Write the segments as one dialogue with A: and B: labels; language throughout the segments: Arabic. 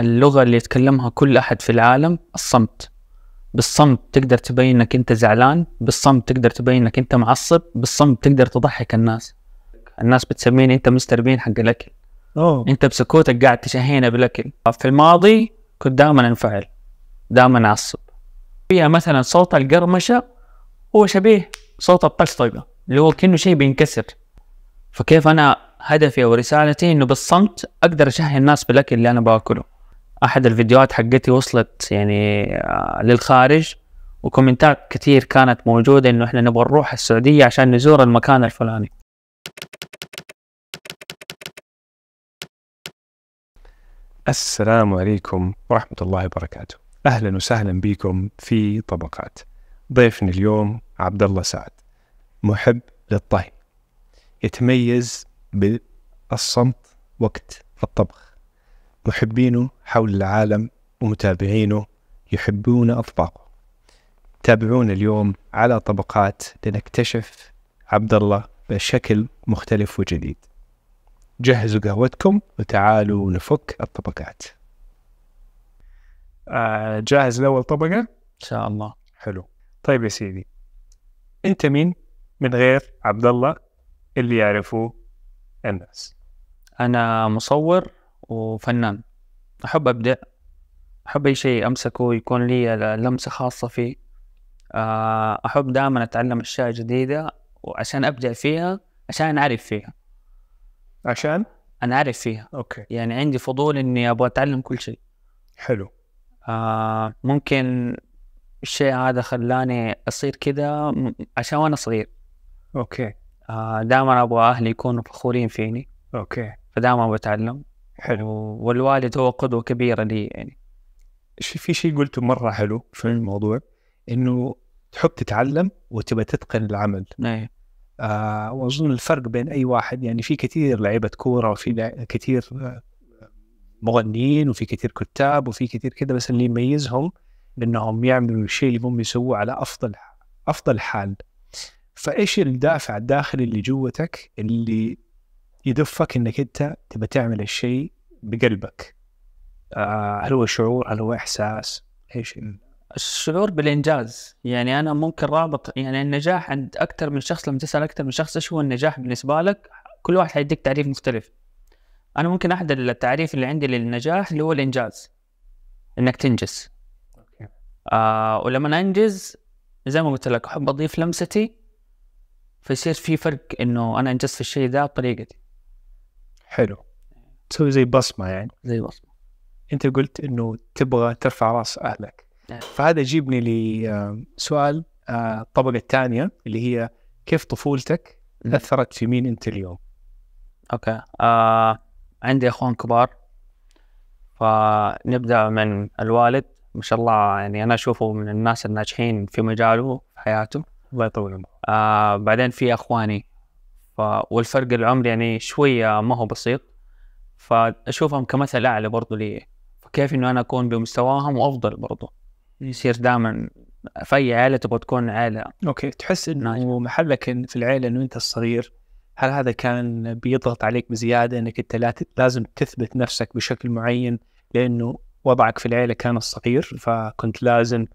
A: اللغة اللي يتكلمها كل أحد في العالم الصمت. بالصمت تقدر تبين إنك أنت زعلان بالصمت تقدر تبين إنك أنت معصب بالصمت تقدر تضحك الناس. الناس بتسميني أنت مستر بين حق الأكل.
B: أوه.
A: أنت بسكوتك قاعد تشهينا بالأكل. في الماضي كنت دائما انفعل دائما أعصب. فيها مثلا صوت القرمشة هو شبيه صوت الطقطقه اللي هو كأنه شيء بينكسر. فكيف أنا هدفي أو رسالتي إنه بالصمت أقدر أشهي الناس بالأكل اللي أنا باكله؟ أحد الفيديوهات حقتي وصلت يعني آه، للخارج وكومنتات كثير كانت موجودة إنه إحنا نبغى نروح السعودية عشان نزور المكان الفلاني.
B: السلام عليكم ورحمة الله وبركاته. أهلا وسهلا بكم في طبقات. ضيفنا اليوم عبد الله سعد محب للطهي يتميز بالصمت وقت الطبخ. محبينه حول العالم ومتابعينه يحبون أطباقه. تابعونا اليوم على طبقات لنكتشف عبد الله بشكل مختلف وجديد. جهزوا قهوتكم وتعالوا نفك الطبقات. آه جاهز لأول طبقة؟
A: إن شاء الله.
B: حلو. طيب يا سيدي أنت مين من غير عبد الله اللي يعرفوه الناس؟
A: أنا مصور وفنان. أحب ابدع أحب أي شيء أمسكه يكون لي لمسة خاصة فيه. آه، أحب دائما أتعلم أشياء جديدة وعشان ابدع فيها عشان أعرف فيها.
B: عشان؟
A: أنا أعرف فيها.
B: أوكي.
A: يعني عندي فضول إني أبغى أتعلم كل شيء.
B: حلو.
A: آه ممكن الشيء هذا خلاني أصير كذا عشان وأنا صغير.
B: okay.
A: آه دائما أبغى أهلي يكونوا فخورين فيني.
B: okay.
A: فدائما بتعلم
B: حلو.
A: والوالد هو قدوة كبيرة لي يعني.
B: في شيء قلته مرة حلو في الموضوع إنه تحب تتعلم وتبى تتقن العمل.
A: إيه
B: آه وأظن الفرق بين أي واحد يعني في كثير لعيبة كورة وفي كثير آه، مغنيين وفي كثير كتاب وفي كثير كذا بس اللي يميزهم إنهم يعملوا الشيء اللي هم يسووه على أفضل أفضل حال. فإيش الدافع الداخلي اللي جوتك اللي يدفك إنك أنت تبى تعمل الشيء بقلبك. آه هل هو شعور؟ هل هو إحساس؟ إيش ال-
A: الشعور بالإنجاز. يعني أنا ممكن رابط يعني النجاح عند أكثر من شخص لما تسأل أكثر من شخص إيش هو النجاح بالنسبة لك كل واحد حيديك تعريف مختلف. أنا ممكن أحد التعريف اللي عندي للنجاح اللي هو الإنجاز إنك تنجز. آه ولما أنجز زي ما قلت لك أحب أضيف لمستي فيصير في فرق إنه أنا أنجزت في الشيء ده بطريقتي.
B: حلو. تسوي زي بصمة يعني.
A: زي بصمة.
B: أنت قلت إنه تبغى ترفع رأس أهلك.
A: نعم.
B: فهذا يجيبني لسؤال الطبقة الثانية اللي هي كيف طفولتك. أثرت في مين أنت اليوم؟
A: أوكي. آه عندي أخوان كبار. فنبدأ من الوالد. ما شاء الله يعني أنا أشوفه من الناس الناجحين في مجاله في حياته.
B: الله يطول عمرك.
A: آه بعدين في أخواني. ف والفرق العمري يعني شوية ما هو بسيط. فأشوفهم كمثل أعلى برضو لي. فكيف إنه أنا أكون بمستواهم وأفضل برضو. يصير دائما في أي عائله تبغى تكون عائله
B: أوكي. تحس إنه
A: ناجح.
B: محلك في العيلة إنه أنت الصغير هل هذا كان بيضغط عليك بزيادة إنك أنت لا ت- لازم تثبت نفسك بشكل معين لأنه وضعك في العيلة كان الصغير فكنت لازم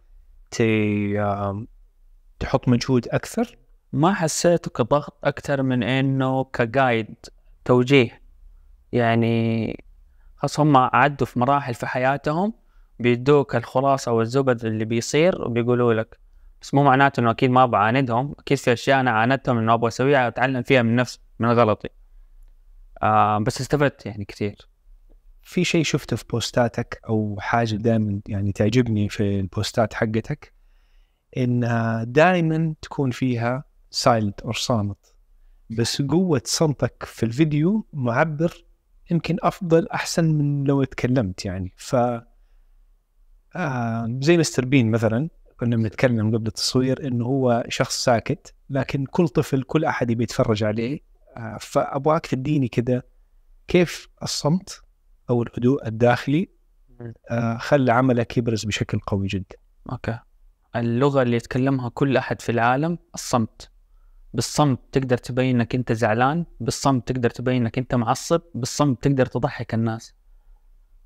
B: تحط مجهود أكثر؟
A: ما حسيته كضغط أكثر من إنه كجايد توجيه. يعني خلاص هم عدوا في مراحل في حياتهم بيدوك الخلاصة والزبد اللي بيصير وبيقولوا لك. بس مو معناته إنه أكيد ما بعاندهم أكيد في أشياء أنا عاندتهم إنه أبغى أسويها وأتعلم فيها من نفسي من غلطي. آه بس استفدت يعني كثير.
B: في شيء شفته في بوستاتك أو حاجة دائما يعني تعجبني في البوستات حقتك؟ إنها دائما تكون فيها سايلنت أو صامت بس قوة صمتك في الفيديو معبر يمكن أفضل أحسن من لو تكلمت يعني. ف آه زي مستر بين مثلا كنا بنتكلم قبل التصوير إنه هو شخص ساكت لكن كل طفل كل أحد يبي يتفرج عليه. آه فأبغاك تديني كده كيف الصمت أو الهدوء الداخلي آه خلى عملك يبرز بشكل قوي جدا.
A: أوكي. اللغة اللي يتكلمها كل أحد في العالم الصمت. بالصمت تقدر تبين إنك أنت زعلان بالصمت تقدر تبين إنك أنت معصب بالصمت تقدر تضحك الناس.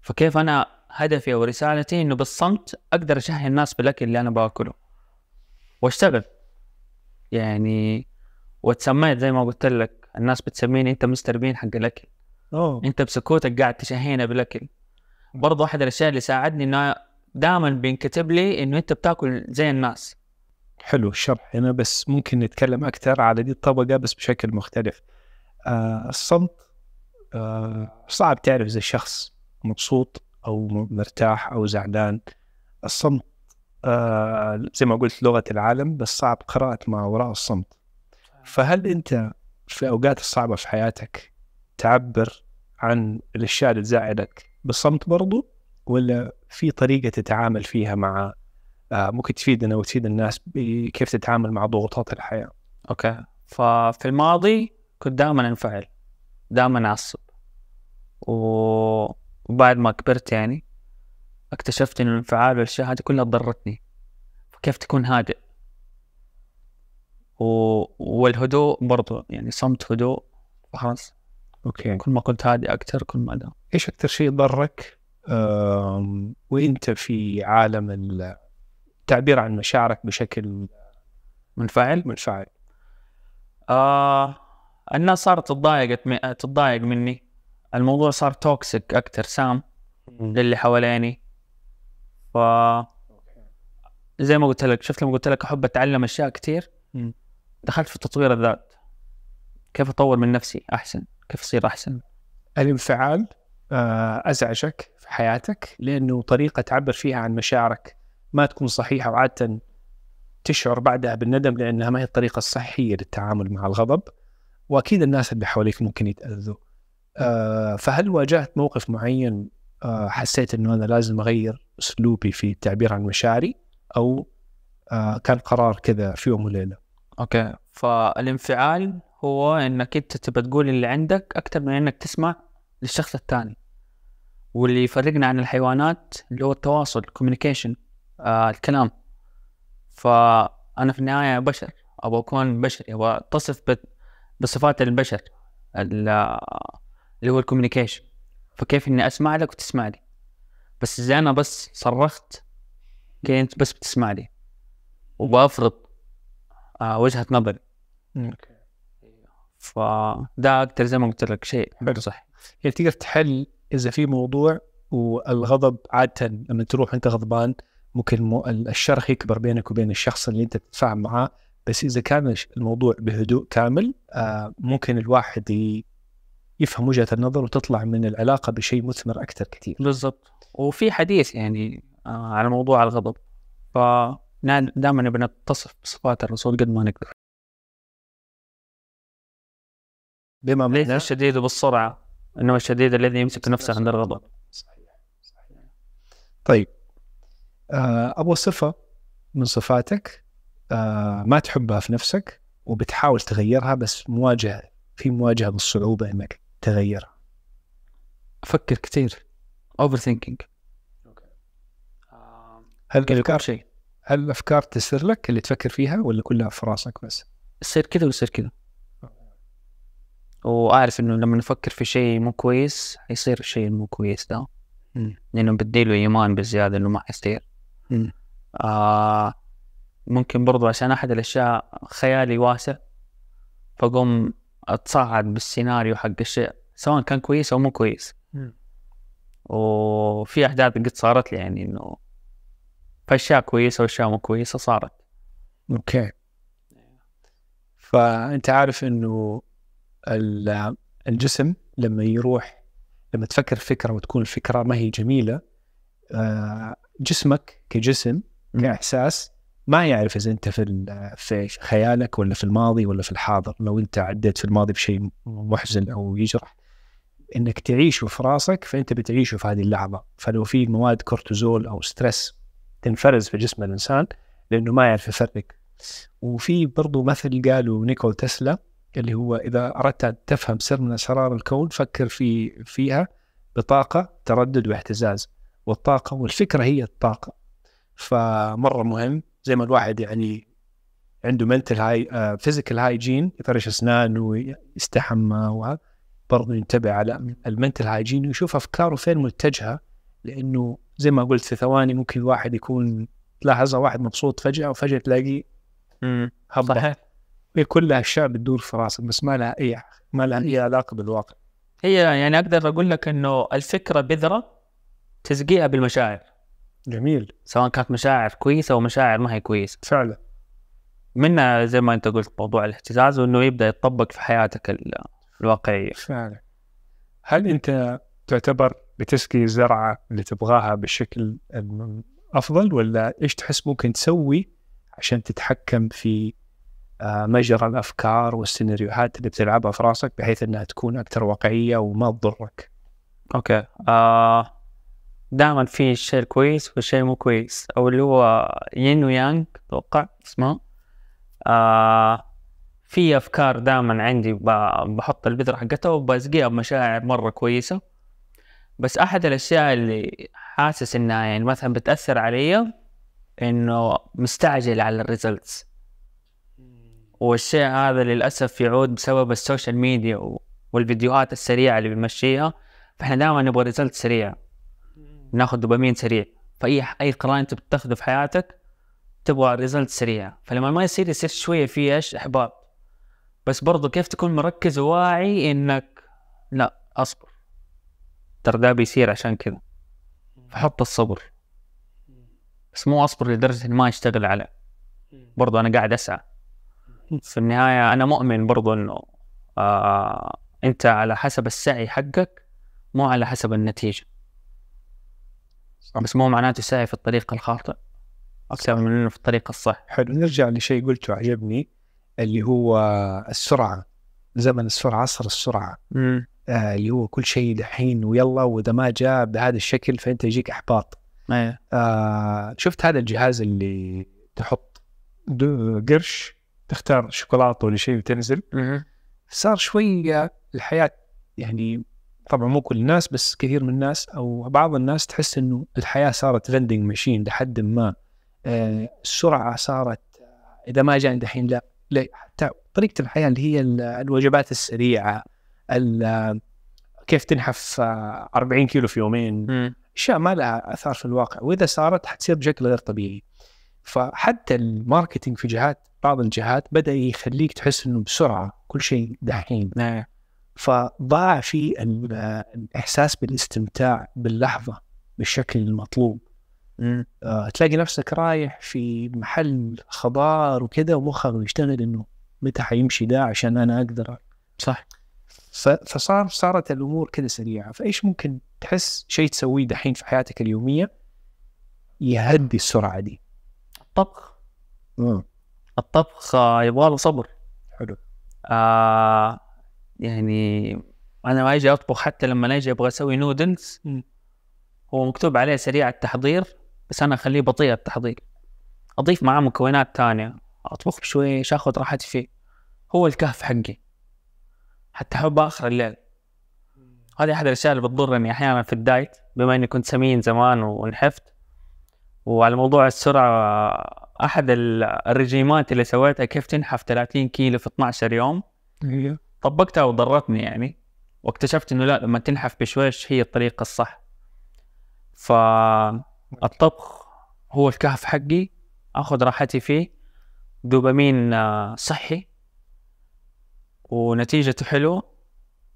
A: فكيف أنا هدفي أو رسالتي إنه بالصمت أقدر أشهي الناس بالأكل اللي أنا باكله؟ وأشتغل. يعني وتسميت زي ما قلت لك الناس بتسميني أنت مستر بين حق الأكل.
B: أوه.
A: أنت بسكوتك قاعد تشهينا بالأكل. برضو أحد الأشياء اللي ساعدني إنه دائما بينكتب لي إنه أنت بتاكل زي الناس.
B: حلو الشرح هنا بس ممكن نتكلم أكثر على دي الطبقة بس بشكل مختلف. آه الصمت آه صعب تعرف إذا الشخص مبسوط أو م- مرتاح أو زعلان. الصمت آه زي ما قلت لغة العالم بس صعب قراءة ما وراء الصمت. فهل أنت في الاوقات الصعبة في حياتك تعبر عن الأشياء اللي تزعلك بالصمت برضو ولا في طريقة تتعامل فيها مع ممكن تفيدنا وتفيد الناس بكيف تتعامل مع ضغوطات الحياة.
A: أوكي. ففي الماضي كنت دائما انفعل دائما أعصب. وبعد ما كبرت يعني اكتشفت انه الانفعال والأشياء هذه كلها ضرتني. فكيف تكون هادئ. و... والهدوء برضو يعني صمت هدوء خلاص.
B: okay.
A: كل ما كنت هادئ أكثر كل ما ده
B: إيش أكثر شيء ضرك؟ وإنت في عالم التعبير عن مشاعرك بشكل
A: منفعل؟
B: منفعل.
A: آه الناس صارت تتضايق تتضايق مني. الموضوع صار toxic أكثر سام للي حواليني. ف زي ما قلت لك شفت لما قلت لك أحب أتعلم أشياء كثير. دخلت في تطوير الذات. كيف أطور من نفسي أحسن؟ كيف أصير أحسن؟
B: الانفعال آه، أزعجك في حياتك لأنه طريقة تعبر فيها عن مشاعرك ما تكون صحيحة وعادة تشعر بعدها بالندم لأنها ما هي الطريقة الصحية للتعامل مع الغضب وأكيد الناس اللي حواليك ممكن يتأذوا. آه، فهل واجهت موقف معين آه، حسيت إنه أنا لازم أغير أسلوبي في التعبير عن مشاعري؟ أو آه، كان قرار كذا في يوم وليلة؟
A: okay. فالانفعال هو إنك أنت تبى تقول اللي عندك أكثر من إنك تسمع للشخص الثاني واللي يفرقنا عن الحيوانات اللي هو التواصل communication آه الكلام. فانا في النهاية بشر أبغى أكون بشري أبغى أتصف ب- بصفات البشر ال- اللي هو ال communication. فكيف إني أسمع لك وتسمع لي. بس إذا أنا بس صرخت كي أنت بس بتسمع لي؟ وبفرض آه وجهة نظري. فده أكثر زي ما قلت لك شيء.
B: حلو.
A: صح.
B: يعني تقدر تحل إذا في موضوع والغضب عادة لما تروح أنت غضبان ممكن مو- الشرخ يكبر بينك وبين الشخص اللي انت تتفاهم معاه بس إذا كان الموضوع بهدوء كامل آه ممكن الواحد يفهم وجهة النظر وتطلع من العلاقة بشيء مثمر أكثر كثير.
A: بالضبط. وفي حديث يعني آه على موضوع الغضب. ف دائما نبي نتصف بصفات الرسول قد ما نقدر.
B: بما
A: ليس الشديد بالسرعة انما الشديد الذي يمسك نفسه عند الغضب.
B: صحيح صحيح طيب. أبغى صفة من صفاتك آه ما تحبها في نفسك وبتحاول تغيرها بس مواجهه في مواجهة بالصعوبة إنك تغيرها.
A: أفكر كثير overthinking
B: هل
A: كل
B: الافكار
A: شيء
B: هل الافكار تسر لك اللي تفكر فيها ولا كلها في راسك بس؟
A: يصير كذا ويصير كذا وأعرف إنه لما نفكر في شيء مو كويس حيصير الشيء المو كويس ده. لأنه بديله إيمان بزيادة إنه ما حيصير. آه ممكن برضو عشان أحد الأشياء خيالي واسع فقوم أتصاعد بالسيناريو حق الشيء سواء كان كويس أو مو كويس. وفي أحداث قد صارت لي يعني إنه في اشياء كويسة وأشياء مو كويسة صارت.
B: أوكي. فأنت عارف إنه ال- الجسم لما يروح لما تفكر فكرة وتكون الفكرة ما هي جميلة آه، جسمك كجسم. كإحساس ما يعرف إذا أنت في في خيالك ولا في الماضي ولا في الحاضر. لو أنت عديت في الماضي بشيء محزن أو يجرح إنك تعيشه في راسك فأنت بتعيشه في هذه اللحظة. فلو في مواد كورتيزول أو stress تنفرز في جسم الإنسان لأنه ما يعرف يفرق. وفي برضو مثل قالوا نيكولا تسلا اللي هو إذا أردت أن تفهم سر من أسرار الكون فكر في فيها بطاقة تردد واهتزاز والطاقة والفكرة هي الطاقة. فمرة مهم زي ما الواحد يعني عنده mental هاي physical hygiene يفرش اسنانه ويستحمى وهذا برضه ينتبه على ال mental hygiene ويشوف أفكاره فين متجهة. لأنه زي ما قلت في ثواني ممكن الواحد يكون تلاحظها واحد مبسوط فجأة وفجأة تلاقيه
A: امم
B: هبط
A: صحيح.
B: هي كلها اشياء بتدور في راسك بس ما لها أي ما لها أي علاقة بالواقع.
A: هي يعني أقدر أقول لك إنه الفكرة بذرة تسقيها بالمشاعر.
B: جميل.
A: سواء كانت مشاعر كويسة أو مشاعر ما هي كويسة.
B: فعلا.
A: منها زي ما أنت قلت موضوع الاهتزاز وإنه يبدأ يتطبق في حياتك ال- الواقعية.
B: فعلا. هل أنت تعتبر بتسقي الزرعة اللي تبغاها بالشكل الافضل ولا إيش تحس ممكن تسوي عشان تتحكم في آه، مجرى الأفكار والسيناريوهات اللي بتلعبها في راسك بحيث إنها تكون أكثر واقعية وما تضرك؟
A: أوكي. آه دائما في الشيء الكويس والشيء مو كويس أو اللي هو يين ويانج أتوقع اسمه آه في أفكار دائما عندي ب- بحط البذرة حقتها وبسقيها بمشاعر مرة كويسة. بس أحد الأشياء اللي حاسس إنها يعني مثلا بتأثر علي إنه مستعجل على ال results والشيء هذا للأسف يعود بسبب ال social media والفيديوهات السريعة اللي بنمشيها. فإحنا دائما نبغى result سريع. ناخذ دوبامين سريع. فأي أي قرار انت بتاخذه في حياتك تبغى result سريع. فلما ما يصير يصير شوية في إيش؟ إحباط. بس برضو كيف تكون مركز وواعي إنك لا أصبر. ترى ده بيصير عشان كذا. فحط الصبر. بس مو أصبر لدرجة ما أشتغل عليه. برضو أنا قاعد أسعى. في النهاية أنا مؤمن برضو إنه آه أنت على حسب السعي حقك مو على حسب النتيجة. بس مو معناته سعي في الطريق الخاطئ أكثر من إنه في الطريق الصح.
B: حلو نرجع لشيء قلته عجبني اللي هو السرعة زمن السرعة عصر السرعة.
A: امم
B: آه اللي هو كل شيء دحين ويلا وإذا ما جاء بهذا الشكل فأنت يجيك إحباط.
A: إيه
B: آه شفت هذا الجهاز اللي تحط قرش تختار شوكولاتة ولا شيء وتنزل. صار شوية الحياة يعني طبعا مو كل الناس بس كثير من الناس أو بعض الناس تحس إنه الحياة صارت فندنج ماشين لحد ما آه السرعة صارت آه، إذا ما جاني دحين لا لا حتى طريقة الحياة اللي هي ال- الوجبات السريعة ال- كيف تنحف آه، 40 كيلو في يومين. أشياء ما لها آثار في الواقع. وإذا صارت حتصير بشكل غير طبيعي. فحتى الماركتينج في جهات بعض الجهات بدأ يخليك تحس إنه بسرعة كل شيء دحين.
A: إيه
B: فضاع في ال- الإحساس بالاستمتاع باللحظة بالشكل المطلوب.
A: مم.
B: آه، تلاقي نفسك رايح في محل خضار وكذا ومخك يشتغل إنه متى حيمشي ده عشان أنا أقدر.
A: صح.
B: فصار صارت الأمور كذا سريعة. فإيش ممكن تحس شيء تسويه دحين في حياتك اليومية يهدي السرعة دي؟
A: الطبخ. الطبخ آه، يبغى له صبر.
B: حلو.
A: آه يعني أنا ما أجي أطبخ حتى لما أجي أبغى أسوي نودلز. هو مكتوب عليه سريع التحضير بس أنا أخليه بطيء التحضير. أضيف معاه مكونات تانية. أطبخ بشويش آخذ راحتي فيه. هو الكهف حقي. حتى أحب آخر الليل. هذه أحد الأشياء اللي بتضرني أحيانا في ال diet بما إني كنت سمين زمان ونحفت. وعلى موضوع السرعة أحد ال- الرجيمات اللي سويتها كيف تنحف 30 كيلو في 12 يوم.
B: أيوه.
A: طبقتها وضرتني يعني واكتشفت إنه لا لما تنحف بشويش هي الطريقة الصح. فالطبخ هو الكهف حقي آخذ راحتي فيه دوبامين آه، صحي ونتيجته حلوة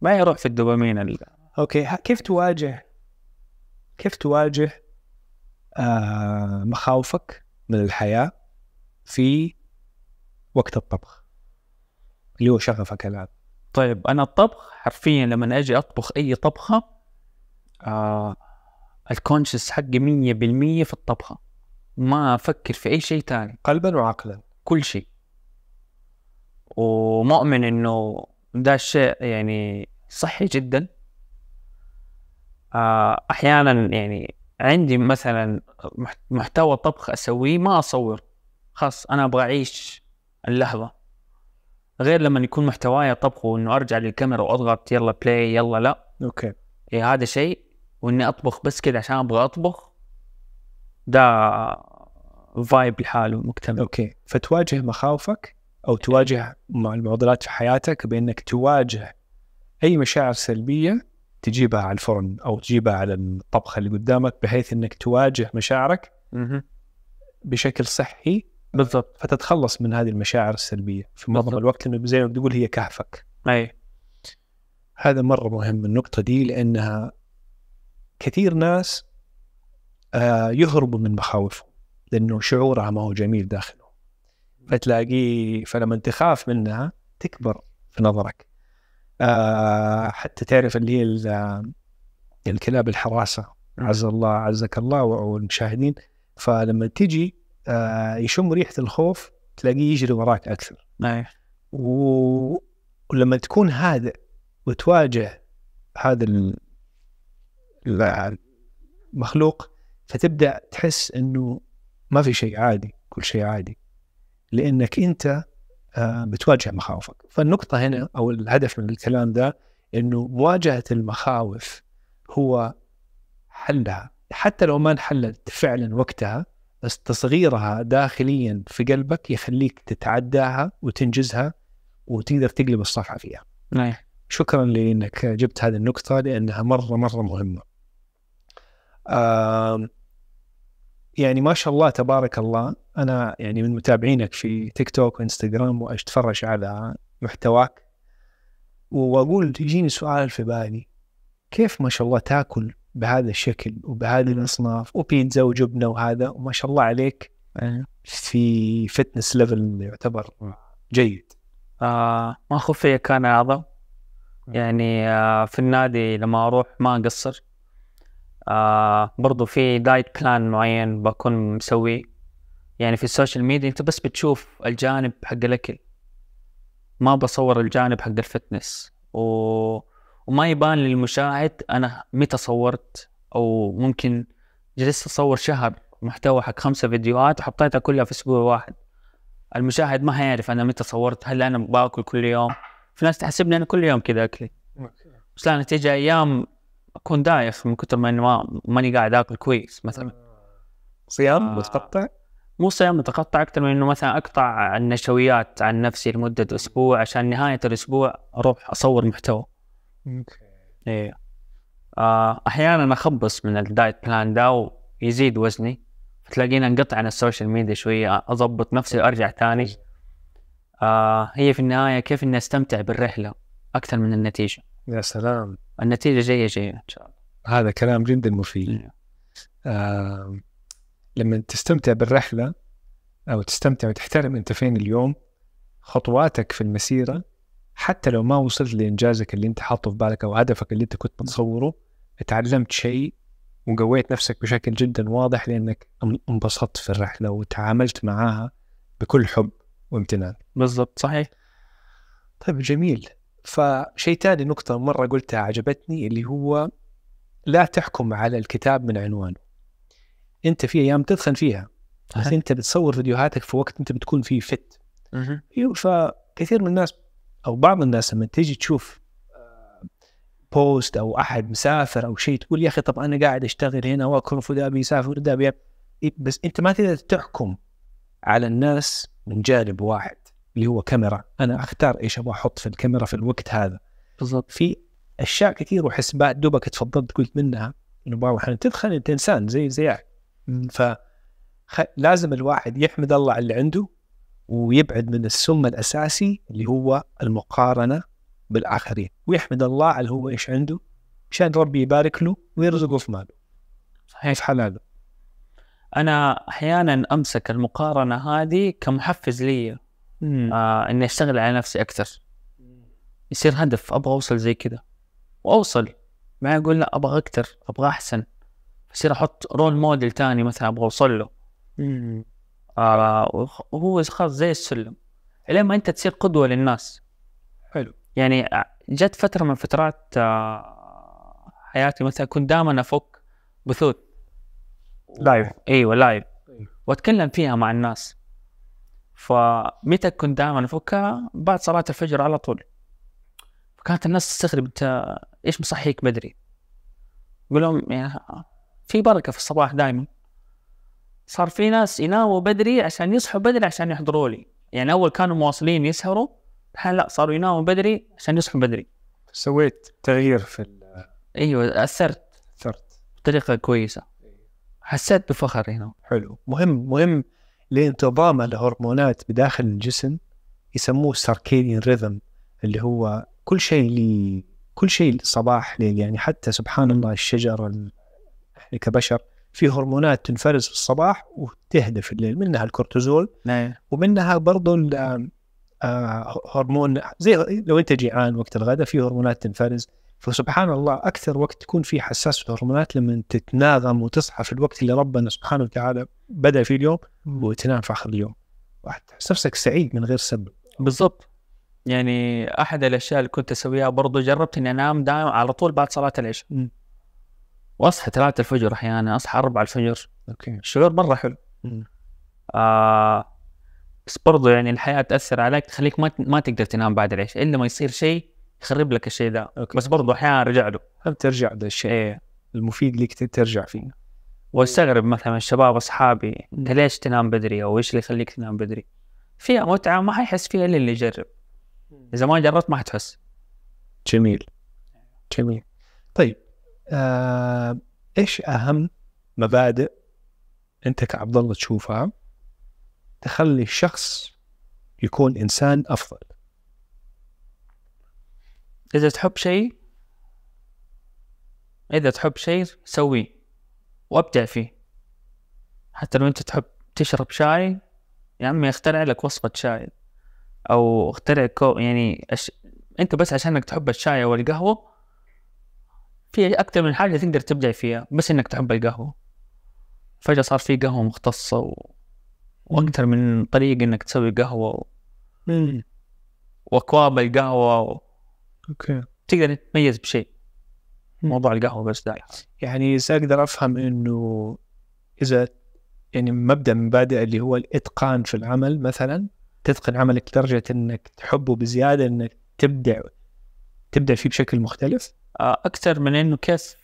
A: ما يروح في الدوبامين ال-
B: أوكي كيف تواجه كيف تواجه آه مخاوفك من الحياة في وقت الطبخ؟ اللي هو شغفك الآن.
A: طيب أنا الطبخ حرفيا لما أجي أطبخ أي طبخة آه الكونشس حقي مية بالمية في الطبخة. ما أفكر في أي شيء تاني.
B: قلبا وعقلا.
A: كل شيء. ومؤمن إنه ده الشيء يعني صحي جدا. آه، أحيانا يعني عندي مثلا مح- محتوى طبخ أسويه ما اصور خلاص أنا أبغى أعيش اللحظة. غير لما يكون محتواي طبخ وإنه أرجع للكاميرا وأضغط يلا play يلا لا.
B: okay.
A: إيه هذا شيء. وإني أطبخ بس كذا عشان أبغى أطبخ. ده vibe لحاله مكتمل.
B: okay. فتواجه مخاوفك أو تواجه مع المعضلات في حياتك بإنك تواجه أي مشاعر سلبية تجيبها على الفرن أو تجيبها على الطبخة اللي قدامك بحيث إنك تواجه مشاعرك. بشكل صحي
A: بالضبط.
B: فتتخلص من هذه المشاعر السلبية. في معظم. الوقت لأنه زي ما بتقول هي كهفك.
A: أي.
B: هذا مرة مهم النقطة دي لأنها كثير ناس آه، يهربوا من مخاوفهم لأنه شعورها ما هو جميل داخله. فتلاقيه فلما تخاف منها تكبر في نظرك. آه، حتى تعرف اللي هي ال- الكلاب الحراسة. عز الله عزك الله والمشاهدين فلما تجي آه، يشم ريحة الخوف تلاقيه يجري وراك أكثر.
A: اي
B: و... ولما تكون هادئ وتواجه هذا ال- ال- المخلوق فتبدأ تحس إنه ما في شيء عادي كل شيء عادي. لأنك أنت آه، بتواجه مخاوفك. فالنقطة هنا أو الهدف من الكلام ده إنه مواجهة المخاوف هو حلها. حتى لو ما انحلت فعلا وقتها بس تصغيرها داخليا في قلبك يخليك تتعداها وتنجزها وتقدر تقلب الصفحة فيها.
A: اي
B: شكرا لأنك جبت هذه النقطة لأنها مرة مرة مهمة. آم، يعني ما شاء الله تبارك الله أنا يعني من متابعينك في تيك توك وإنستغرام وأتفرج على محتواك وأقول يجيني سؤال في بالي كيف ما شاء الله تاكل بهذا الشكل وبهذه الأصناف وبيتزا وجبنة وهذا وما شاء الله عليك
A: أي.
B: في fitness level يعتبر جيد.
A: آه ما خفية كان أعظم يعني آه في النادي لما أروح ما أقصر. آه برضو في diet plan معين بكون مسويه. يعني في ال social media أنت بس بتشوف الجانب حق الأكل. ما بصور الجانب حق ال fitness و... وما يبان للمشاهد أنا متى صورت أو ممكن جلست أصور شهر محتوى حق خمسة فيديوهات وحطيتها كلها في أسبوع واحد. المشاهد ما هيعرف أنا متى صورت هل أنا باكل كل يوم؟ في ناس تحسبني أنا كل يوم كذا أكلي. بس لا أنا تيجي أيام أكون دايخ من كثر ما اني ما ماني قاعد آكل كويس مثلا.
B: صيام
A: آه.
B: متقطع؟
A: مو صيام متقطع أكثر من إنه مثلا أقطع النشويات عن نفسي لمدة أسبوع عشان نهاية الأسبوع أروح أصور محتوى. إيه. آه أحيانا أخبص من ال diet plan ده ويزيد وزني فتلاقيني أنقطع عن ال social media شوية أضبط نفسي وأرجع تاني. آه هي في النهاية كيف إني أستمتع بالرحلة أكثر من النتيجة؟
B: يا سلام.
A: النتيجة جاية جاية إن شاء الله.
B: هذا كلام جدا مفيد. آه لما تستمتع بالرحلة أو تستمتع وتحترم أنت فين اليوم خطواتك في المسيرة حتى لو ما وصلت لإنجازك اللي أنت حاطه في بالك أو هدفك اللي أنت كنت متصوره تعلمت شيء وقويت نفسك بشكل جدا واضح لأنك أن- انبسطت في الرحلة وتعاملت معاها بكل حب وامتنان.
A: بالضبط صحيح
B: طيب جميل فشيء تاني نقطة مرة قلتها عجبتني اللي هو لا تحكم على الكتاب من عنوانه أنت في أيام تدخن فيها بس. أنت بتصور فيديوهاتك في وقت أنت بتكون فيه
A: fit.
B: أيوه فكثير من الناس أو بعض الناس لما تيجي تشوف آه، post أو أحد مسافر أو شيء تقول يا أخي طب أنا قاعد أشتغل هنا وأكون في ذا بيسافر ذا بي إيه، بس أنت ما تقدر تحكم على الناس من جانب واحد اللي هو كاميرا. أنا أختار إيش أبغى أحط في الكاميرا في الوقت هذا.
A: بالضبط.
B: في أشياء كثير وحسبات دوبك تفضلت قلت منها إنه بعض الاحيان تدخل انت إنسان زي زيك. ف خ- لازم الواحد يحمد الله على اللي عنده ويبعد من السم الأساسي اللي هو المقارنة بالآخرين. ويحمد الله على هو إيش عنده عشان ربي يبارك له ويرزقه في ماله.
A: صحيح.
B: في حلاله.
A: أنا أحيانا أمسك المقارنة هذه كمحفز لي آه إني أشتغل على نفسي أكثر. يصير هدف أبغى أوصل زي كذا. وأوصل. ما أقول لا أبغى أكثر أبغى أحسن. يصير أحط رول موديل تاني مثلا أبغى أوصل له. وخ- وهو خلاص زي السلم. الين ما أنت تصير قدوة للناس.
B: حلو.
A: يعني جت فترة من فترات آه حياتي مثلا كنت دائما أفك بثوث. live إيوه
B: live.
A: وأتكلم فيها مع الناس. فمتى كنت دائما أفكها؟ بعد صلاة الفجر على طول. فكانت الناس تستغرب أنت إيش مصحيك بدري؟ أقول لهم يعني في بركة في الصباح دائما. صار في ناس يناموا بدري عشان يصحوا بدري عشان يحضروا لي. يعني أول كانوا مواصلين يسهروا الحين لا صاروا يناموا بدري عشان يصحوا بدري.
B: سويت تغيير في ال-
A: إيوه أثرت.
B: ثرت
A: بطريقة كويسة. حسيت بفخر هنا.
B: حلو. مهم مهم لانتظام الهرمونات بداخل الجسم يسموه ساركيديان ريذم اللي هو كل شيء لي كل شيء صباح ليل يعني حتى سبحان الله الشجر ال- إحنا كبشر في هرمونات تنفرز في الصباح وتهدى في الليل منها الكورتيزول
A: نعم.
B: ومنها برضو آه، هرمون زي لو انت جيعان وقت الغداء في هرمونات تنفرز. فسبحان الله أكثر وقت تكون فيه حساس في الهرمونات لما تتناغم وتصحى في الوقت اللي ربنا سبحانه وتعالى بدأ فيه اليوم وتنام في آخر اليوم. تحس نفسك سعيد من غير سبب.
A: بالضبط. يعني أحد الأشياء اللي كنت أسويها برضو جربت إني أنام دائما على طول بعد صلاة العشاء. وأصحى 3 الفجر أحيانا أصحى 4 الفجر.
B: أوكي.
A: الشعور مرة حلو.
B: مم.
A: آه بس برضو يعني الحياة تأثر عليك تخليك ما ما تقدر تنام بعد العشاء. الا ما يصير شيء يخرب لك الشيء
B: أوكي.
A: بس برضو أحيانا ارجع له.
B: هم ترجع ذا الشيء
A: إيه.
B: المفيد لك ترجع فيه؟
A: وأستغرب مثلا الشباب أصحابي إنت ليش تنام بدري؟ أو إيش اللي يخليك تنام بدري؟ فيها متعة ما حيحس فيها إلا اللي يجرب. إذا ما جربت ما حتحس.
B: جميل. جميل. طيب آه، إيش أهم مبادئ أنت كعبد الله تشوفها تخلي الشخص يكون إنسان أفضل؟
A: إذا تحب شيء إذا تحب شيء سويه وابدع فيه. حتى لو أنت تحب تشرب شاي يا عمي اخترع لك وصفة شاي أو اخترع كو يعني أش... أنت بس عشانك تحب الشاي أو القهوة في أكثر من حاجة تقدر تبدع فيها بس إنك تحب القهوة. فجأة صار في قهوة مختصة و... وأكثر من طريقة إنك تسوي قهوة و... وأكواب القهوة و...
B: أوكي.
A: تقدر تتميز بشيء. موضوع القهوة بس ده
B: يعني أقدر أفهم إنه إذا يعني مبدأ من مبادئ اللي هو الإتقان في العمل مثلا تتقن عملك لدرجة إنك تحبه بزيادة إنك تبدع تبدع فيه بشكل مختلف؟
A: آه، أكثر من إنه كيف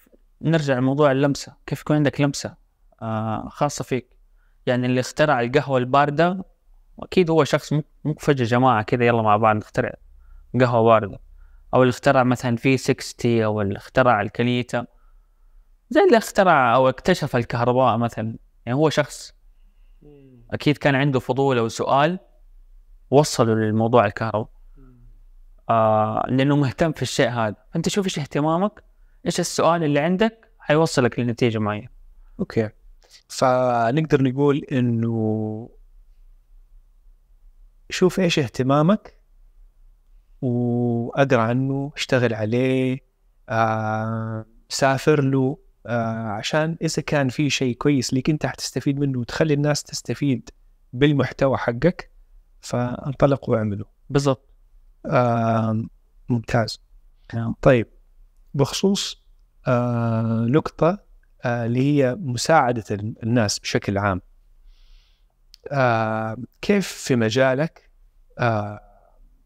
A: نرجع لموضوع اللمسة كيف يكون عندك لمسة آه، خاصة فيك. يعني اللي اخترع القهوة الباردة أكيد هو شخص مو فجأة جماعة كذا يلا مع بعض نخترع قهوة باردة. أو اللي اخترع مثلا في 60 أو اللي اخترع الكليتا زي اللي اخترع أو اكتشف الكهرباء مثلا. يعني هو شخص أكيد كان عنده فضول أو سؤال وصله للموضوع الكهرباء. آه لأنه مهتم في الشيء هذا. فانت شوف إيش اهتمامك إيش السؤال اللي عندك حيوصلك لنتيجة معينة.
B: أوكي. فنقدر نقول إنه شوف إيش اهتمامك وأقرأ عنه اشتغل عليه آه، سافر له آه، عشان إذا كان في شيء كويس ليك أنت حتستفيد منه وتخلي الناس تستفيد بالمحتوى حقك فانطلق واعمله
A: بالضبط.
B: آه، ممتاز.
A: نعم.
B: طيب بخصوص آه، نقطة آه، اللي هي مساعدة الناس بشكل عام. آه، كيف في مجالك آه،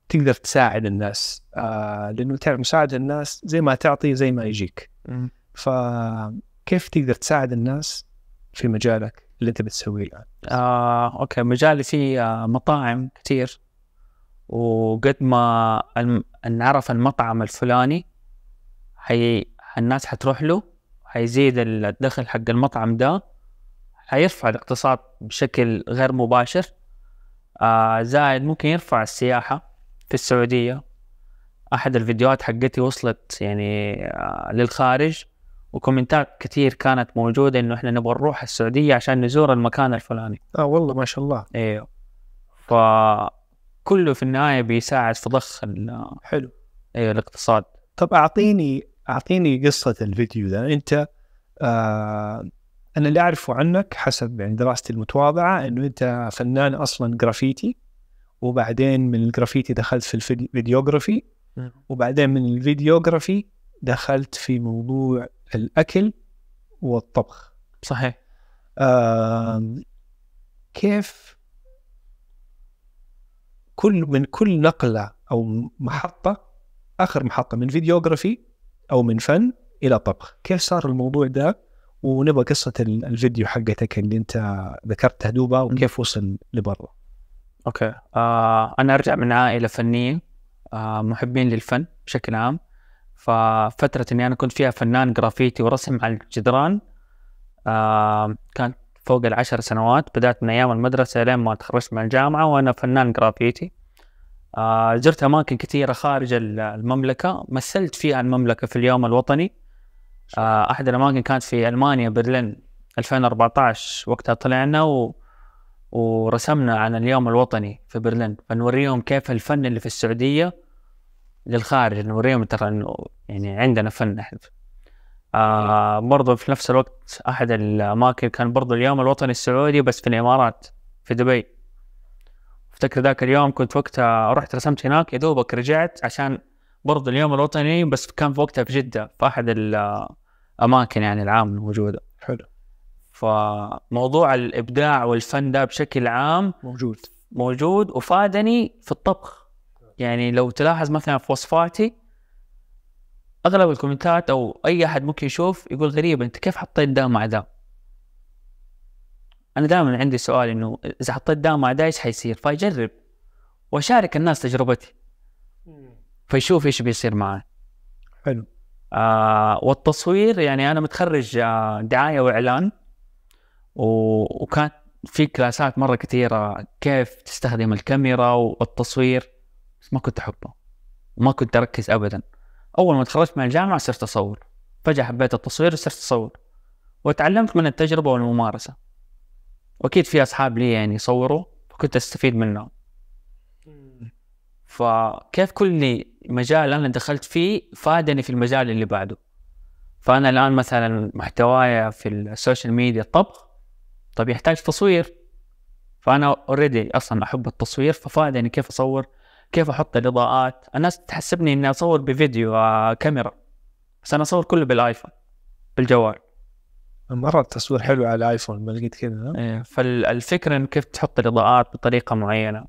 B: تقدر تساعد الناس؟ آه، لأنه تعرف مساعدة الناس زي ما تعطي زي ما يجيك. فكيف تقدر تساعد الناس في مجالك اللي أنت بتسويه الآن؟
A: آه، أوكي. مجالي فيه آه، مطاعم كتير. وقد ما نعرف المطعم الفلاني حي... الناس حتروح له حيزيد الدخل حق المطعم ده حيرفع الاقتصاد بشكل غير مباشر. آه زائد ممكن يرفع السياحة في السعودية. أحد الفيديوهات حقتي وصلت يعني آه للخارج وكومنتات كتير كانت موجودة إنه إحنا نبغى نروح السعودية عشان نزور المكان الفلاني.
B: آه والله ما شاء الله.
A: أيوه فكله في النهاية بيساعد في ضخ ال-
B: حلو.
A: أيوه الاقتصاد.
B: طب أعطيني أعطيني قصة الفيديو ده. أنت آه أنا اللي أعرفه عنك حسب يعني دراستي المتواضعة إنه أنت فنان أصلا جرافيتي وبعدين من الجرافيتي دخلت في الفيديوغرافي وبعدين من الفيديوغرافي دخلت في موضوع الأكل والطبخ.
A: صحيح.
B: آه كيف كل من كل نقلة أو محطة آخر محطة من فيديوغرافي أو من فن إلى طبخ. كيف صار الموضوع ده؟ ونبغى قصة ال- الفيديو حقتك اللي أنت ذكرتها دوبا وكيف وصل لبرا.
A: أوكي. آه أنا أرجع من عائلة فنية آه محبين للفن بشكل عام. ففترة إني أنا كنت فيها فنان جرافيتي ورسم على الجدران. آه كانت فوق العشر سنوات بدأت من أيام المدرسة لين ما تخرجت من الجامعة وأنا فنان جرافيتي. آه زرت أماكن كثيرة خارج ال- المملكة مثلت فيها المملكة في اليوم الوطني. آه أحد الأماكن كانت في ألمانيا برلين 2014 وقتها طلعنا و... ورسمنا عن اليوم الوطني في برلين. فنوريهم كيف الفن اللي في السعودية للخارج نوريهم ترى يعني عندنا فن إحنا آه برضو في نفس الوقت أحد الأماكن كان برضو اليوم الوطني السعودي بس في الإمارات في دبي. أفتكر ذاك اليوم كنت وقتها رحت رسمت هناك يا دوبك رجعت عشان برضو اليوم الوطني بس كان في وقتها في جدة في أحد الأماكن يعني العام الموجودة.
B: حلو.
A: فموضوع الإبداع والفن ده بشكل عام
B: موجود.
A: موجود وفادني في الطبخ. يعني لو تلاحظ مثلا في وصفاتي أغلب الكومنتات أو أي أحد ممكن يشوف يقول غريب أنت كيف حطيت ده مع ده أنا دائما عندي سؤال إنه إذا حطيت ده مع ده إيش حيصير؟ فاجرب وأشارك الناس تجربتي. فيشوف إيش بيصير معاه.
B: حلو.
A: آه والتصوير يعني أنا متخرج آه دعاية وإعلان. و- وكانت في كلاسات مرة كثيرة كيف تستخدم الكاميرا والتصوير بس ما كنت احبه ما كنت أركز ابدا. أول ما تخرجت من الجامعة صرت أصور. فجأة حبيت التصوير وصرت أصور. وتعلمت من التجربة والممارسة. وأكيد في أصحاب لي يعني يصوروا فكنت أستفيد منهم. فكيف كل مجال أنا دخلت فيه فادني في المجال اللي بعده. فأنا الآن مثلا محتواي في ال social media الطبخ طب يحتاج تصوير. فأنا already أصلا أحب التصوير ففادني كيف أصور كيف أحط الإضاءات؟ الناس تحسبني إني أصور بفيديو آه كاميرا بس أنا أصور كله بالآيفون بالجوال.
B: مرة التصوير حلو على الآيفون ما لقيت كذا ها؟
A: إيه، فالفكرة انه كيف تحط الإضاءات بطريقة معينة.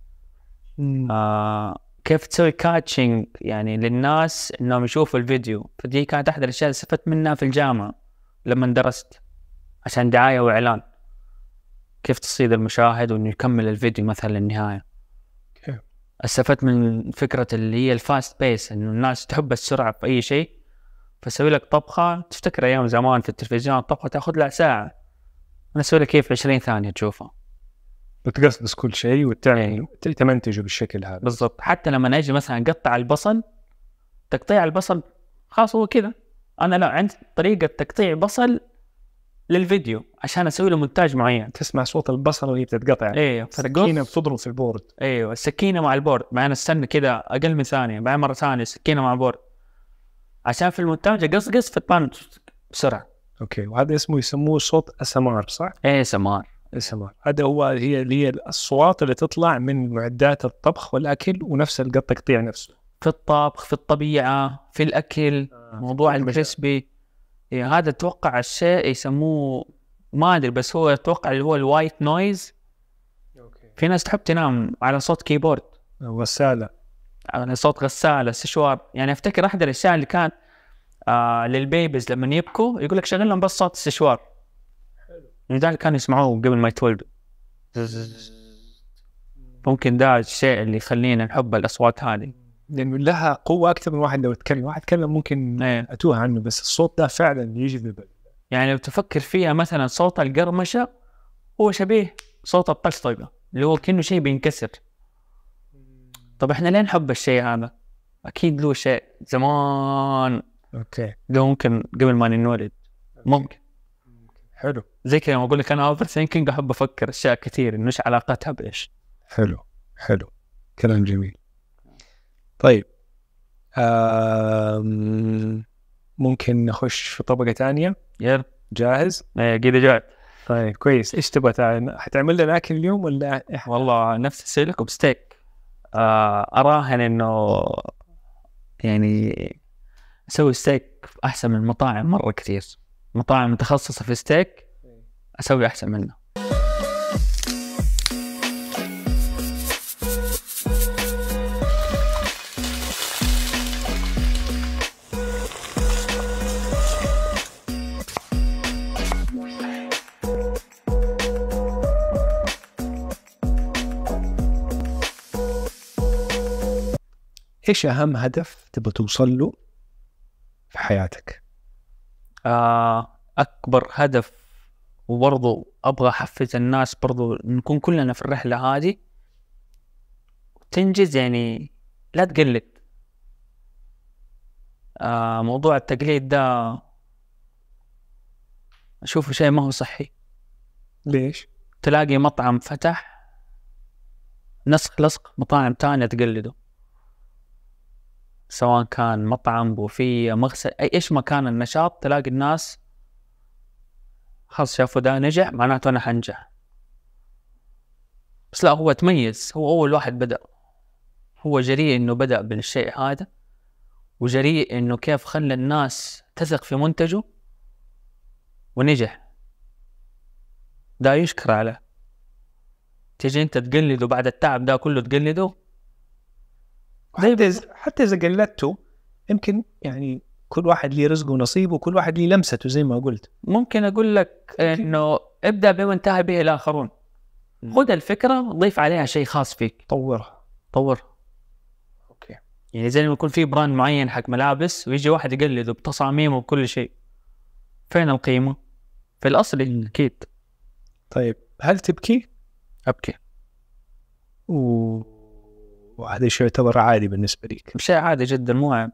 A: آه كيف تسوي catching يعني للناس إنهم يشوفوا الفيديو. فدي كانت أحد الأشياء اللي استفدت منها في الجامعة لما درست عشان دعاية وإعلان. كيف تصيد المشاهد وإنه يكمل الفيديو مثلا للنهاية.
B: كيف؟
A: استفدت من فكرة اللي هي ال fast pace إنه الناس تحب السرعة في أي شيء فأسوي لك طبخة. تفتكر أيام زمان في التلفزيون الطبخة تأخذ لها ساعة. أنا أسوي لك كيف 20 ثانية تشوفها.
B: بتقصقص كل شيء وتعمل
A: إيه.
B: تمنتجه بالشكل هذا.
A: بالضبط. حتى لما أجي مثلا أقطع البصل تقطيع البصل خلاص هو كذا. أنا لا عندي طريقة تقطيع بصل للفيديو عشان أسوي له مونتاج معين.
B: تسمع صوت البصل وهي بتتقطع. سكينة
A: فتقص
B: بتضرب في ال
A: board. أيوه السكينه مع ال board. بعدين استنى كذا أقل من ثانية بعدين مرة ثانية سكينة مع البورد. عشان في المونتاج اقصقص فتبان بسرعة.
B: أوكي وهذا اسمه يسموه صوت ASMR صح؟
A: إيه ASMR
B: ASMR هذا هو هي اللي هي الأصوات اللي تطلع من معدات الطبخ والأكل ونفس القط تقطيع نفسه.
A: في الطبخ في الطبيعة في الأكل موضوع
B: المجال.
A: ال crispy. إيه هذا أتوقع الشيء يسموه ما أدري بس هو أتوقع اللي هو ال white
B: noise. أوكي.
A: في ناس تحب تنام على صوت keyboard.
B: غسالة.
A: على صوت غسالة سشوار يعني أفتكر أحد الأشياء اللي كانت آه للبيبيز لما يبكوا يقول لك شغل لهم بس صوت السشوار لذلك كانوا يسمعوه قبل ما يتولدوا. ممكن ده الشيء اللي يخلينا نحب الأصوات هذه.
B: لأنه لها قوة أكثر من واحد لو يتكلم واحد يتكلم ممكن
A: إيه.
B: أتوه عنه بس الصوت ده فعلا يجذب
A: يعني لو تفكر فيها مثلا صوت القرمشة هو شبيه صوت الطقطقة اللي هو كأنه شيء بينكسر. طب إحنا ليه نحب الشيء هذا؟ أكيد له شيء زمان.
B: أوكي.
A: ده ممكن قبل ما ننولد. ممكن.
B: حلو.
A: زي كذا لما أقول لك أنا overthinking أحب أفكر أشياء كثير إنه إيش علاقتها بإيش.
B: حلو حلو. كلام جميل. طيب. ممكن نخش في طبقة ثانية
A: يلا.
B: جاهز؟
A: إيه كذا جاء
B: طيب كويس. إيش تبغى تعمل؟ حتعمل لنا أكل اليوم ولا
A: والله نفسي أسوي لكم ستيك. آه أراهن إنه يعني أسوي ستيك أحسن من المطاعم مرة كثير. مطاعم متخصصة في ستيك أسوي أحسن منه.
B: إيش أهم هدف تبغى توصل له في حياتك؟
A: آه أكبر هدف وبرضو أبغى أحفز الناس برضو نكون كلنا في الرحلة هذه. تنجز يعني لا تقلد. آه موضوع التقليد ده أشوفه شيء ما هو صحي.
B: ليش؟
A: تلاقي مطعم فتح نسخ لصق مطاعم تانية تقلده. سواء كان مطعم بوفية مغسل أي إيش مكان النشاط تلاقي الناس خلاص شافوا ده نجح معناته أنا حنجح. بس لا هو تميز هو أول واحد بدأ. هو جريء إنه بدأ بالشيء هذا وجريء إنه كيف خلى الناس تثق في منتجه ونجح. ده يشكر عليه تيجي أنت تقلده بعد التعب ده كله تقلده
B: حتى إذا حتى إذا قلدته يمكن يعني كل واحد ليه رزقه ونصيبه وكل واحد ليه لمسته زي ما قلت.
A: ممكن أقول لك إنه ابدأ به وانتهى به الآخرون. خذ الفكرة ضيف عليها شيء خاص فيك.
B: طورها.
A: طور.
B: أوكي.
A: يعني زي ما يكون في brand معين حق ملابس ويجي واحد يقلده بتصاميمه وبكل شيء. فين القيمة؟ في الأصل أكيد
B: طيب هل تبكي؟
A: أبكي.
B: و... وهذا الشيء يعتبر عادي بالنسبة لك
A: شيء عادي جدا مو عيب.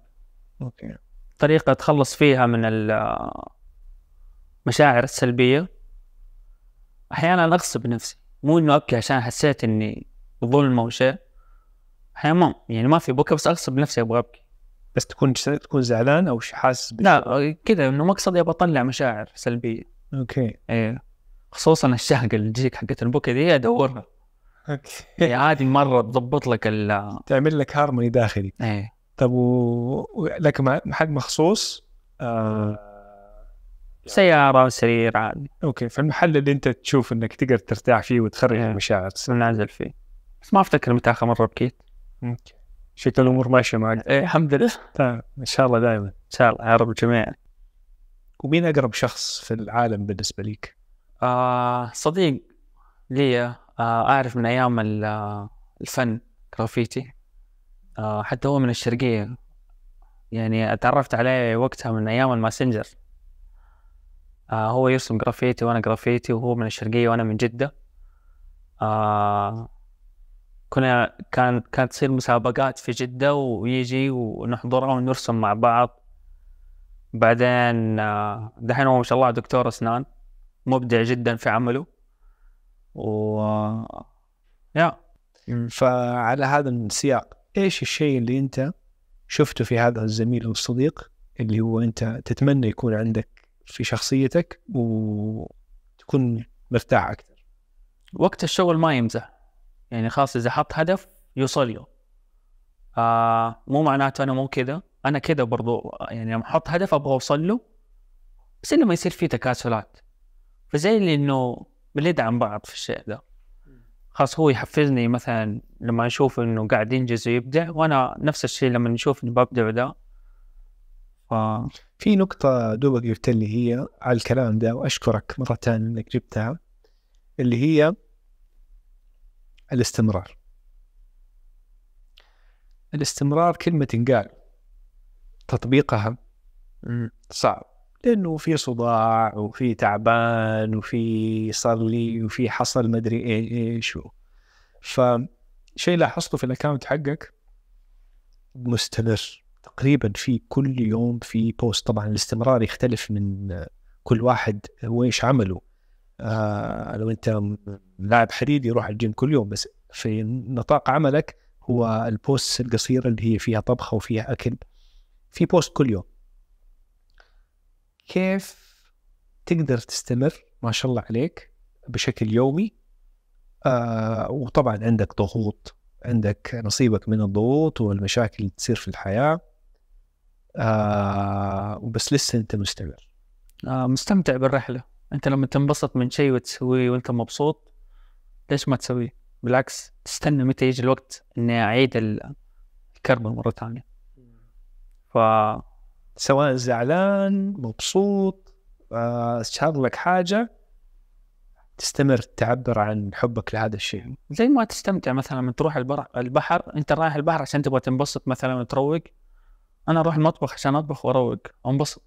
B: أوكي.
A: طريقة أتخلص فيها من المشاعر السلبية أحيانا أغصب نفسي. مو إنه أبكي عشان حسيت إني ظلم أو شيء أحيانا ما يعني ما في بكى بس أغصب نفسي أبغى أبكي.
B: بس تكون تكون زعلان أو حاسس
A: لا كذا إنه مقصدي أبغى أطلع مشاعر سلبية.
B: أوكي.
A: إيه. خصوصا الشهقة اللي تجيك حقت البكا دي أدورها.
B: أوكي.
A: هي عادي مرة تضبط لك ال
B: تعمل لك هارموني داخلي.
A: إيه.
B: طب و... لك حق مخصوص آه...
A: سيارة سرير عادي.
B: أوكي في المحل اللي أنت تشوف إنك تقدر ترتاح فيه وتخرج
A: إيه.
B: المشاعر.
A: نازل فيه. بس ما أفتكر متى آخر مرة بكيت.
B: أوكي. شكل الأمور ماشية معك؟
A: إيه الحمد لله.
B: تمام. إن شاء الله دائما
A: إن شاء الله. يا رب الجميع
B: ومين أقرب شخص في العالم بالنسبة لك؟
A: آه صديق لي أعرف من آه، الفن جرافيتي. آه حتى هو من الشرقية. يعني أتعرفت عليه وقتها من أيام الماسنجر. آه هو يرسم جرافيتي وأنا جرافيتي وهو من الشرقية وأنا من جدة. آه كنا كان كانت تصير مسابقات في جدة ويجي ونحضرها ونرسم مع بعض. بعدين دحين هو ما شاء الله دكتور أسنان مبدع جدا في عمله. و يا.
B: فعلى هذا السياق إيش الشيء اللي أنت شفته في هذا الزميل أو الصديق اللي هو أنت تتمنى يكون عندك في شخصيتك وتكون مرتاح أكثر؟
A: وقت الشغل ما يمزح. يعني خلاص إذا حط هدف يوصل له. آه مو معناته أنا مو كذا. أنا كذا برضو يعني لما أحط هدف أبغى أوصل له بس إنه ما يصير فيه تكاسلات. فزي اللي إنه بندعم بعض في الشيء ده. خلاص هو يحفزني مثلا لما أشوف إنه قاعد ينجز ويبدع وأنا نفس الشيء لما نشوف اني ببدع ده. ف
B: في نقطة دوبك قلت لي هي على الكلام ده وأشكرك مرة ثانية إنك جبتها اللي هي الاستمرار. الاستمرار كلمة تنقال تطبيقها صعب. لأنه في صداع وفي تعبان وفي صار لي وفي حصل مدري إيه- إيش و- فشيء لاحظته في الاكونت حقك مستمر. تقريبا في كل يوم في post طبعا الاستمرار يختلف من كل واحد وإيش عمله. آه لو أنت لاعب حديد يروح الجيم كل يوم بس في نطاق عملك هو ال post القصيرة اللي هي فيها طبخة وفيها أكل. في post كل يوم. كيف تقدر تستمر ما شاء الله عليك بشكل يومي؟ آه وطبعا عندك ضغوط عندك نصيبك من الضغوط والمشاكل اللي تصير في الحياة. آه وبس لسه أنت مستمر.
A: آه مستمتع بالرحلة. أنت لما تنبسط من شيء وتسويه وأنت مبسوط ليش ما تسويه؟ بالعكس تستنى متى يجي الوقت إني أعيد ال- الكربون مرة ثانية. ف
B: سواء زعلان مبسوط آه صار لك حاجة تستمر تعبر عن حبك لهذا الشيء
A: زي ما تستمتع مثلا لما تروح. البحر أنت رايح البحر عشان تبغى تنبسط مثلا وتروق أنا أروح المطبخ عشان أطبخ وأروق وانبسط.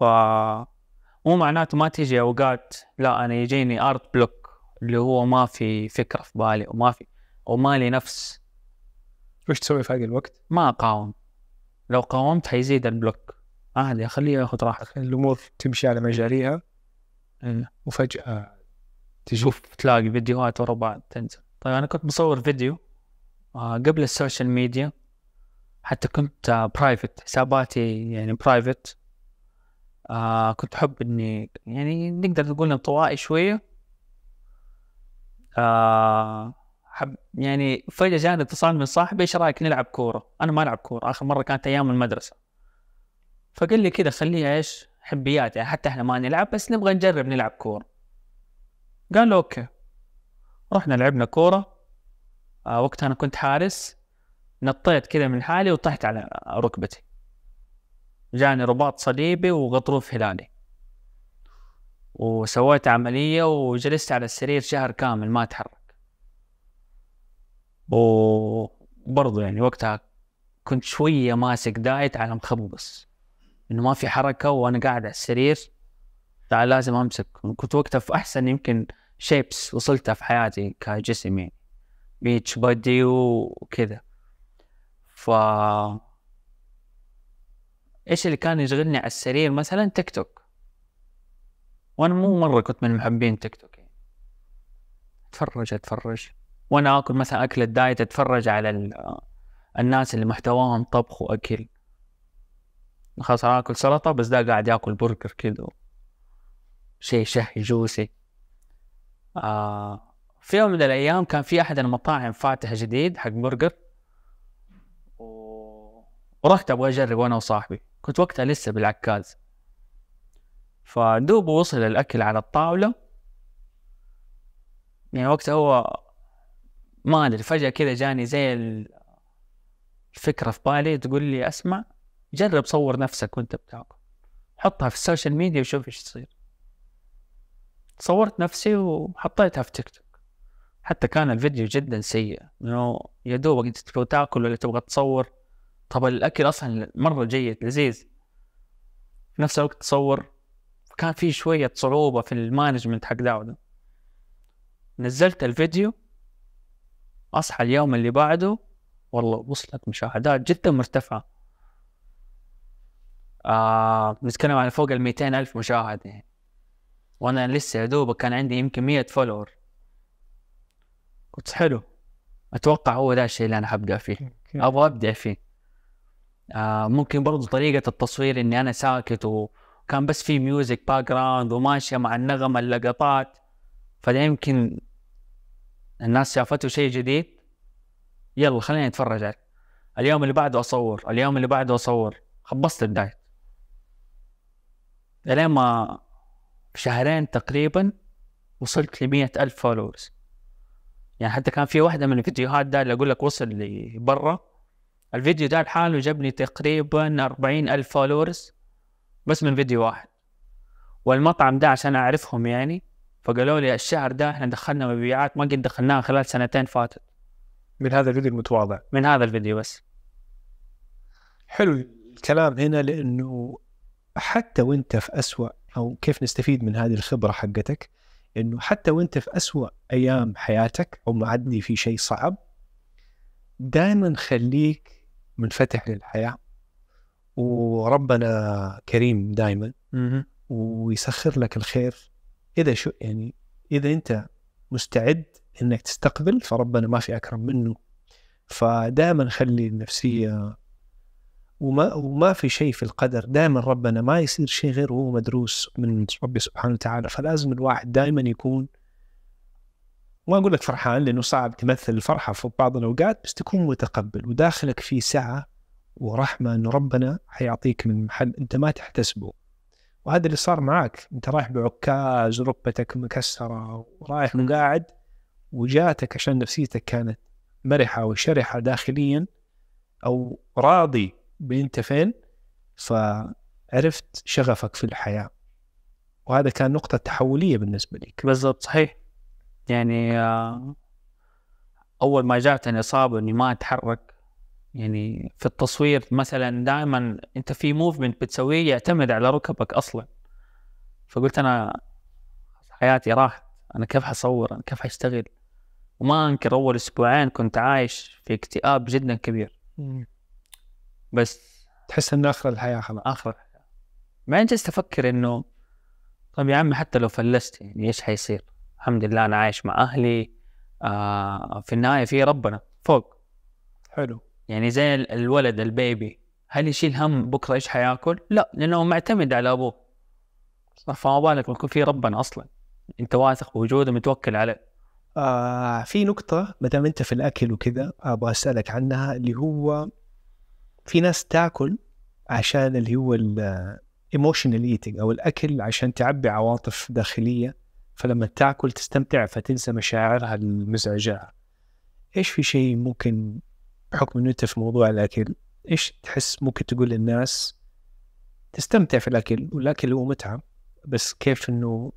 A: ف مو معناته ما تيجي أوقات لا أنا يجيني أرت بلوك اللي هو ما في فكرة في بالي وما في وما لي نفس
B: وش تسوي في هذا الوقت؟
A: ما أقاوم لو قاومت حيزيد ال block. عادي اخليه ياخذ راحته.
B: الأمور تمشي على مجاريها.
A: إيه.
B: وفجأة تجي.
A: شوف تلاقي فيديوهات ورا بعض تنزل. طيب أنا كنت بصور فيديو آه، قبل ال social media. حتى كنت private حساباتي يعني private آه كنت أحب إني يعني نقدر نقول انطوائي شوية. آه حب يعني فجأة جاني اتصال من صاحبي إيش رأيك نلعب كورة؟ أنا ما ألعب كورة آخر مرة كانت أيام المدرسة. فقال لي كذا خليها إيش؟ حبيات يعني حتى إحنا ما نلعب بس نبغى نجرب نلعب كورة. قال له أوكي. رحنا لعبنا كورة. آه وقتها أنا كنت حارس. نطيت كذا من حالي وطحت على ركبتي. جاني رباط صليبي وغضروف هلالي. وسويت عملية وجلست على السرير شهر كامل ما أتحرك. وبرضه يعني وقتها كنت شوية ماسك diet على مخبص إنه ما في حركة وأنا قاعد على السرير لا لازم أمسك. كنت وقتها في أحسن يمكن shapes وصلتها في حياتي كجسم يعني beach body وكذا. ف إيش اللي كان يشغلني على السرير مثلا تيك توك. وأنا مو مرة كنت من محبين تيك توك يعني. أتفرج أتفرج. وأنا آكل مثلا أكل ال diet أتفرج على ال- الناس اللي محتواهم طبخ وأكل. خلاص أنا آكل سلطة بس ده قاعد يأكل برجر كذا شيء شهي juicy. آه في يوم من الأيام كان في أحد المطاعم فاتح جديد حق برجر. ورحت أبغى أجرب أنا وصاحبي. كنت وقتها لسه بالعكاز. فدوب وصل الأكل على الطاولة. يعني وقتها هو ما أدري فجأة كذا جاني زي ال- الفكرة في بالي تقول لي أسمع جرب صور نفسك وأنت بتاكل. حطها في ال social media وشوف إيش يصير. صورت نفسي وحطيتها في تيك توك. حتى كان الفيديو جدا سيء إنه يا دوبك أنت تبغى تاكل ولا تبغى تصور. طب الأكل أصلا مرة جيد لذيذ. في نفس الوقت تصور كان في شوية صعوبة في المانجمنت حق ده وده نزلت الفيديو أصحى اليوم اللي بعده. والله وصلت مشاهدات جدا مرتفعة. آه نتكلم عن فوق ال 200 ألف مشاهد. يعني وأنا لسه يا دوبك كان عندي يمكن 100 follower قلت حلو. أتوقع هو ده الشيء اللي أنا حبدا فيه. أبغى أبدع فيه. آه ممكن برضو طريقة التصوير إني أنا ساكت وكان بس في music background وماشية مع النغمة اللقطات. فده يمكن الناس شافته شيء جديد؟ يلا خلينا نتفرج عليه. اليوم اللي بعده أصور اليوم اللي بعده أصور. خبصت ال diet. لين ما شهرين تقريبا وصلت ل ألف followers يعني حتى كان في واحدة من الفيديوهات ده اللي أقول لك وصل لبرا. الفيديو ده لحاله جابني تقريبا أربعين ألف followers بس من فيديو واحد. والمطعم ده عشان أعرفهم يعني فقالوا لي الشهر ده إحنا دخلنا مبيعات ما قد دخلناها خلال سنتين فاتت.
B: من هذا الفيديو المتواضع.
A: من هذا الفيديو بس.
B: حلو الكلام هنا لأنه حتى وأنت في أسوأ أو كيف نستفيد من هذه الخبرة حقتك؟ إنه حتى وأنت في أسوأ أيام حياتك أو معدي في شيء صعب دائما خليك منفتح للحياة. وربنا كريم دائما ويسخر لك الخير. إذا شو يعني إذا أنت مستعد إنك تستقبل فربنا ما في أكرم منه. فدائما خلي النفسية وما وما في شيء في القدر. دائما ربنا ما يصير شيء غير وهو مدروس من ربي سبحانه وتعالى. فلازم الواحد دائما يكون ما أقول لك فرحان لأنه صعب تمثل الفرحة في بعض الأوقات بس تكون متقبل وداخلك في سعة ورحمة إنه ربنا حيعطيك من محل أنت ما تحتسبه. وهذا اللي صار معك أنت رايح بعكاز ركبتك مكسرة ورايح وقاعد وجاتك عشان نفسيتك كانت مرحة وشرحة داخليا أو راضي بأنت فين فعرفت شغفك في الحياة. وهذا كان نقطة تحولية بالنسبة لك.
A: بالضبط صحيح. يعني آه، أول ما جاتني اصابه إني ما أتحرك. يعني في التصوير مثلا دائما أنت في موفمنت بتسويه يعتمد على ركبك أصلا. فقلت أنا حياتي راحت. أنا كيف حصور؟ أنا كيف حاشتغل وما أنكر أول أسبوعين كنت عايش في اكتئاب جدا كبير. بس
B: تحس إنه آخر الحياة خلاص.
A: آخر الحياة. بعدين جلست أفكر إنه طيب يا عمي حتى لو فلست يعني إيش حيصير؟ الحمد لله أنا عايش مع أهلي. آه في النهاية في ربنا فوق.
B: حلو.
A: يعني زي ال- الولد البيبي هل يشيل هم بكرة إيش حياكل؟ لا لأنه معتمد على أبوه. فما بالك يكون في ربنا أصلا. أنت واثق بوجوده متوكل عليه.
B: آه في نقطة ما دام أنت في الأكل وكذا أبغى أسألك عنها اللي هو في ناس تاكل عشان اللي هو ال emotional eating أو الأكل عشان تعبي عواطف داخلية فلما تاكل تستمتع فتنسى مشاعرها المزعجة. إيش في شيء ممكن بحكم إنه أنت في موضوع الأكل إيش تحس ممكن تقول للناس؟ تستمتع في الأكل والأكل هو متعة بس كيف إنه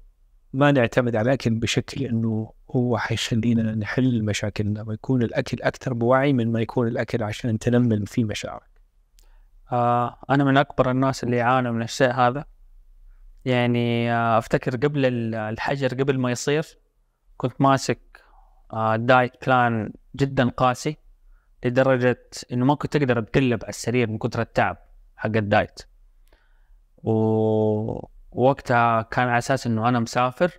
B: ما نعتمد على الأكل بشكل إنه هو حيخلينا نحل مشاكلنا ويكون الأكل أكثر بوعي من ما يكون الأكل عشان تنمل فيه مشاعرك.
A: آه أنا من أكبر الناس اللي يعانوا من الشيء هذا. يعني آه أفتكر قبل ال- الحجر قبل ما يصير كنت ماسك آه diet plan جدا قاسي. لدرجة إنه ما كنت أقدر أتقلب على السرير من كثر التعب حق ال diet. ووقتها كان على أساس إنه أنا مسافر.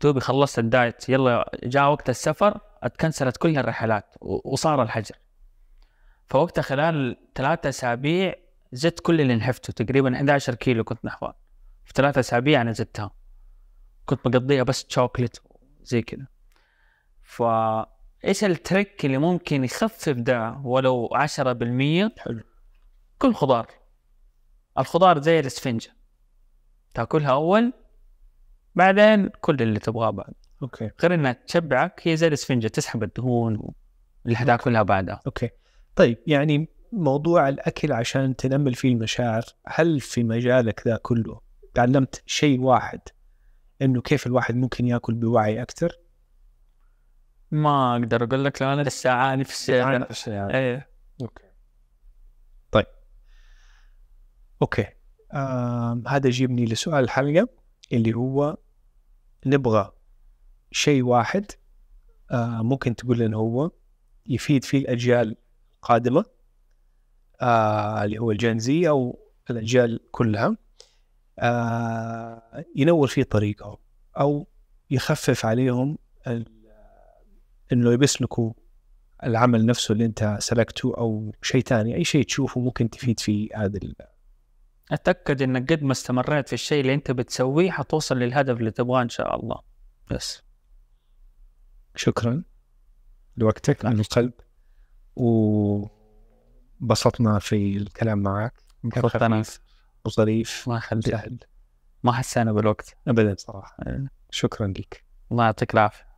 A: توني خلصت ال diet يلا جاء وقت السفر اتكنسلت كل الرحلات وصار الحجر. فوقتها خلال ثلاثة أسابيع زدت كل اللي نحفته تقريبا 11 كيلو كنت ناحفه. في ثلاثة أسابيع أنا زدتها. كنت مقضيها بس شوكلت زي كذا. فإيش ال trick اللي ممكن يخفف ده ولو 10%
B: حلو.
A: كل خضار. الخضار زي الإسفنجة. تاكلها أول بعدين كل اللي تبغاه بعد.
B: Okay.
A: غير إنها تشبعك هي زي الإسفنجة تسحب الدهون اللي حتاكلها بعدها.
B: Okay. طيب يعني موضوع الأكل عشان تنمل فيه المشاعر هل في مجالك ذا كله؟ تعلمت شيء واحد إنه كيف الواحد ممكن يأكل بوعي أكثر؟
A: ما أقدر أقول لك لو أنا لسه أعاني في الشيء
B: يعني.
A: إيه.
B: Okay. طيب. Okay. آم هذا يجيبني لسؤال الحلقة اللي هو نبغى شيء واحد آه ممكن تقول لنا هو يفيد فيه الأجيال القادمة آه اللي هو الجنزي أو الأجيال كلها آه ينور فيه طريقهم أو يخفف عليهم ال- إنه يسلكوا العمل نفسه اللي أنت سلكته أو شيء ثاني أي شيء تشوفه ممكن تفيد فيه هذا
A: أتأكد إنك قد ما استمريت في الشيء اللي أنت بتسويه حتوصل للهدف اللي تبغاه إن شاء الله. بس.
B: شكرا لوقتك من القلب وبسطنا في الكلام معك. كان خفيف وظريف
A: ما
B: سهل
A: ما حسينا بالوقت.
B: ابدا
A: صراحة.
B: شكرا لك.
A: الله يعطيك العافية.